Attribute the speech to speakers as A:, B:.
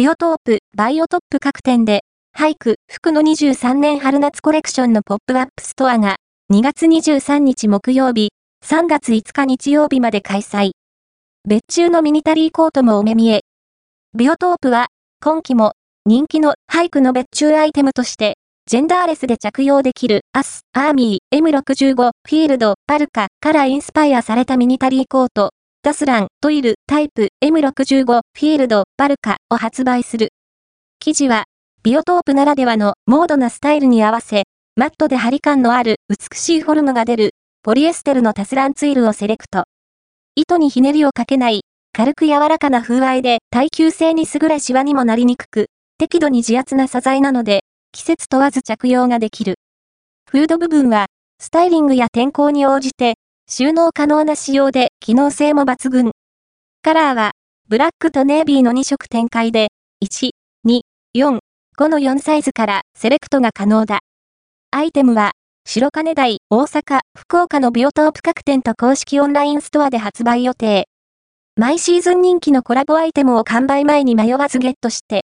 A: ビオトープ、 BIOTOP 各店で、俳句、服の23年春夏コレクションのポップアップストアが、2月23日木曜日、3月5日日曜日まで開催。別注のミリタリーコートもお目見え。ビオトープは、今季も、人気の HYKE の別注アイテムとして、ジェンダーレスで着用できる、アス、アーミー、M65、フィールド、パルカからインスパイアされたミリタリーコート、ダスラン、トイル、タイプ、M65、フィールド、バルカを発売する。生地は、ビオトープならではのモードなスタイルに合わせ、マットで張り感のある美しいフォルムが出る、ポリエステルのタスランツイルをセレクト。糸にひねりをかけない、軽く柔らかな風合いで耐久性に優れシワにもなりにくく、適度に自圧な素材なので、季節問わず着用ができる。フード部分は、スタイリングや天候に応じて、収納可能な仕様で機能性も抜群。カラーは、ブラックとネイビーの2色展開で、1、2、4、5の4サイズからセレクトが可能だ。アイテムは、白金台、大阪、福岡のビオトープ各店と公式オンラインストアで発売予定。毎シーズン人気のコラボアイテムを完売前に迷わずゲットして、